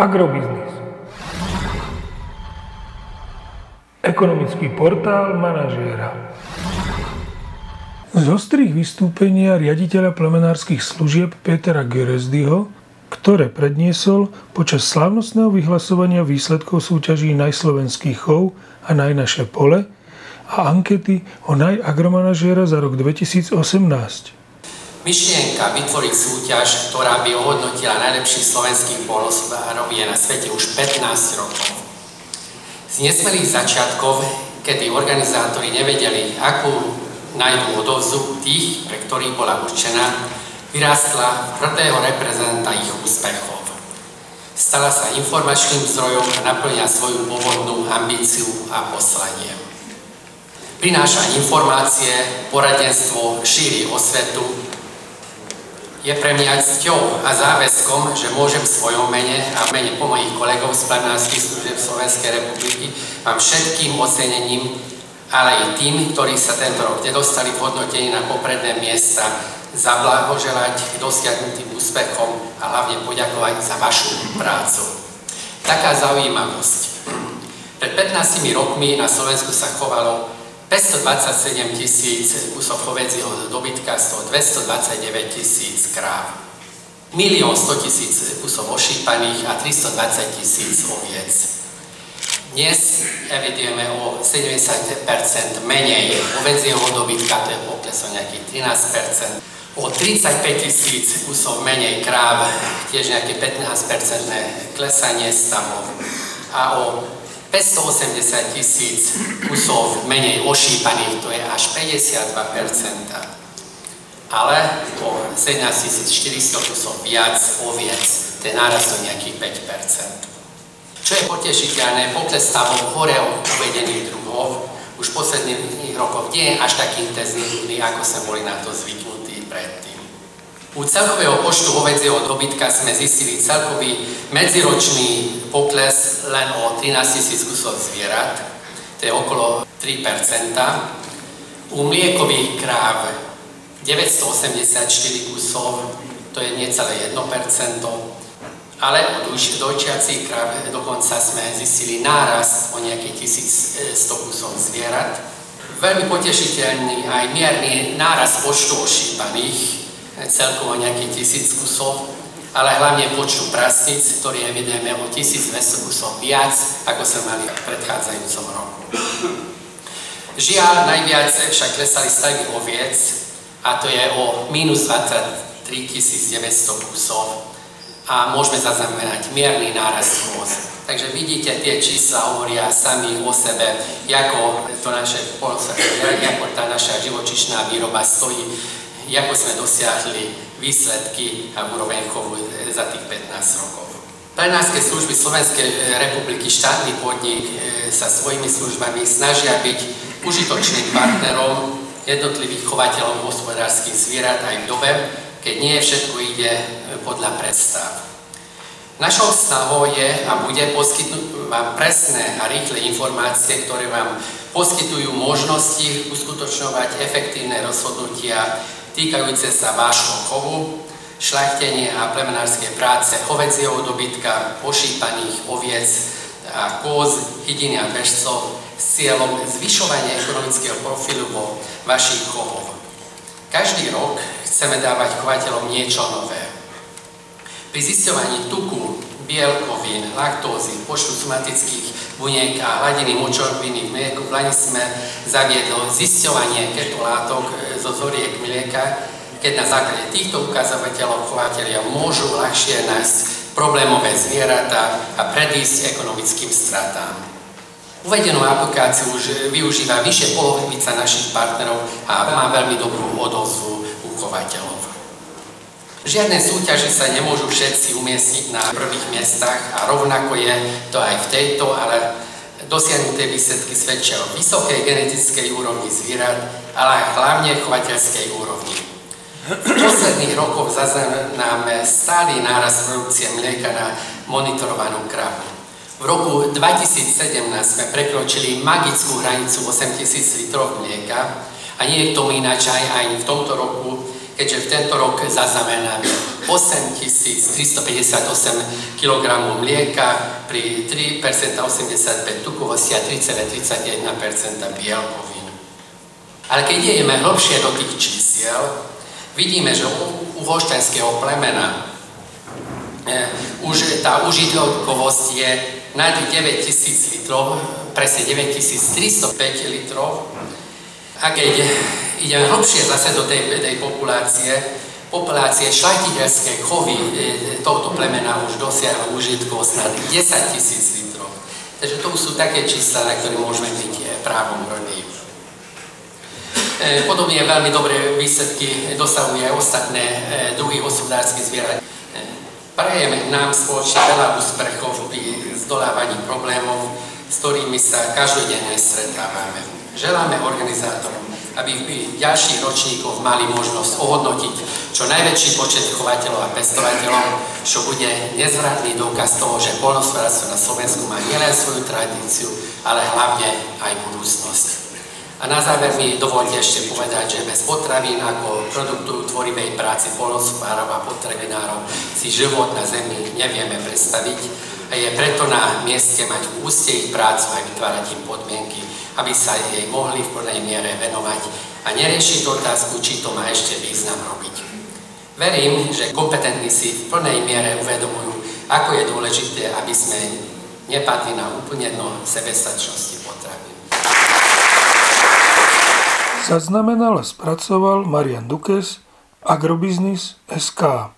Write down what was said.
Agrobiznis. Ekonomický portál manažéra. Z ostrých vystúpenia riaditeľa plemenárskych služieb Petra Geresdyho, ktoré predniesol počas slávnostného vyhlasovania výsledkov súťaží Najslovenský chov a Najnaše pole a ankety o najagromanažéra za rok 2018. Myšlienka vytvoriť súťaž, ktorá by ohodnotila najlepších slovenských polosvárov je na svete už 15 rokov. Z nesmelých začiatkov, kedy organizátori nevedeli, akú nájdu odovzu tých, pre ktorých bola určená, vyrástla tvrdého reprezenta ich úspechov. Stala sa informačným zdrojom a naplňa svoju pôvodnú ambíciu a poslanie. Prináša informácie, poradenstvo, šíri osvetu, je pre mňa cťou a záväzkom, že môžem v svojom mene a mene po mojich kolegov z Planárských služieb Slovenskej republiky vám všetkým ocenením, ale aj tým, ktorí sa tento rok nedostali v hodnotení na popredné miesta, zablahoželať k dosiahnutým úspechom a hlavne poďakovať za vašu prácu. Taká zaujímavosť. Pred 15 rokmi na Slovensku sa chovalo 527 tisíc kusov hovedzieho dobytka, z toho 229 tisíc kráv. Milión 100 tisíc kusov ošípaných a 320 tisíc oviec. Dnes evidujeme o 70% menej hovedzieho dobytka, to je pokles o nejakých 13%. O 35 tisíc kusov menej kráv, tiež nejaké 15% klesanie stavov. A o 580 tisíc kusov menej ošípaných, to je až 52%. Ale o 17 400 kusov viac oviec, to je nárast o nejakých 5%. Čo je potešiteľné, pokles stavov hore uvedených druhov už v posledných rokoch nie je až taký intenzívny, ako sa boli na to zvyknutí predtým. U celkového počtu hovedzieho dobytka sme zistili celkový medziročný pokles len o 13 tisíc kusov zvierat, to je okolo 3 U mliekových kráv 984 kusov, to je necelé 1% ale u dojčiacich kráv dokonca sme zistili nárast o nejakých 1100 kusov zvierat. Veľmi potešiteľný aj mierny nárast počtu ošípaných, celkovo nejakých tisíc kusov, ale hlavne počtu prasnic, ktorý evidujeme o 1200 kusov viac, ako sa mali v predchádzajúcom roku. Žiaľ, najviac však klesali stavy oviec, a to je o minus 23 900 kusov a môžeme zaznamenať mierny nárast môz. Takže vidíte, tie čísla hovoria sami o sebe, ako, to naše, ako tá naša živočišná výroba stojí ako sme dosiahli výsledky a úroveň chovu za tých 15 rokov. Plenárske služby Slovenskej republiky, štátny podnik e, sa svojimi službami snažia byť užitočným partnerom jednotlivých chovateľov hospodárskych zvierat aj v dobe, keď nie všetko ide e, podľa predstav. Našou snahou je a bude poskytnúť vám presné a rýchle informácie, ktoré vám poskytujú možnosti uskutočňovať efektívne rozhodnutia týkajúce sa vášho chovu, šlachtenie a plemenárskej práce hovedzieho dobytka, ošípaných oviec a kôz, hydiny a bežcov s cieľom zvyšovania ekonomického profilu vo vašich chovoch. Každý rok chceme dávať chovateľom niečo nové. Pri zisťovaní tuku, bielkovín, laktózy, počtu somatických buniek a hladiny močoviny v mlieku v Lani sme zaviedlo zisťovanie ketolátok e, zo zoriek mlieka, keď na základe týchto ukazovateľov chovateľia môžu ľahšie nájsť problémové zvieratá a predísť ekonomickým stratám. Uvedenú aplikáciu už využíva vyše polovica našich partnerov a má veľmi dobrú odozvu u chovateľov. Žiadne súťaži sa nemôžu všetci umiestniť na prvých miestach a rovnako je to aj v tejto, ale dosiahnuté výsledky svedčia o vysokej genetickej úrovni zvierat, ale aj hlavne chovateľskej úrovni. V posledných rokoch zaznamenáme stály náraz produkcie mlieka na monitorovanú kravu. V roku 2017 sme prekročili magickú hranicu 8000 litrov mlieka a nie je tomu ináč aj, aj v tomto roku keďže v tento rok zaznamenáme 8358 kg mlieka pri 3% 85 tukovosti a 3,31% bielkovín. Ale keď ideme hlbšie do tých čísiel, vidíme, že u hoštenského plemena e, už tá užitkovosť je nad 9000 litrov, presne 9305 litrov. A keď ideme hlbšie zase do tej, tej populácie, populácie šlachtiteľské chovy e, tohto plemena už dosiahli užitkovosť nad 10 tisíc litrov. Takže to sú také čísla, na ktoré môžeme byť e, právom hrdí. E, podobne veľmi dobré výsledky dosahujú aj ostatné e, druhy hospodárskych zvierat. Prajeme nám spoločne veľa úspechov pri zdolávaní problémov, s ktorými sa každodenne stretávame. Želáme organizátorom, aby v ďalších ročníkoch mali možnosť ohodnotiť čo najväčší počet chovateľov a pestovateľov, čo bude nezvratný dôkaz toho, že polnospodárstvo na Slovensku má nielen svoju tradíciu, ale hlavne aj budúcnosť. A na záver mi dovolte ešte povedať, že bez potravín ako produktu tvorivej práce polnospodárov a potravinárov si život na Zemi nevieme predstaviť a je preto na mieste mať v prácu a vytvárať im podmienky, aby sa jej mohli v plnej miere venovať a neriešiť otázku, či to má ešte význam robiť. Verím, že kompetentní si v plnej miere uvedomujú, ako je dôležité, aby sme nepadli na úplne dno sebestačnosti potravín. Zaznamenal a spracoval Marian Dukes, Agrobiznis SK.